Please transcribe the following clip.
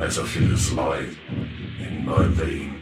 as feel his light in my vein.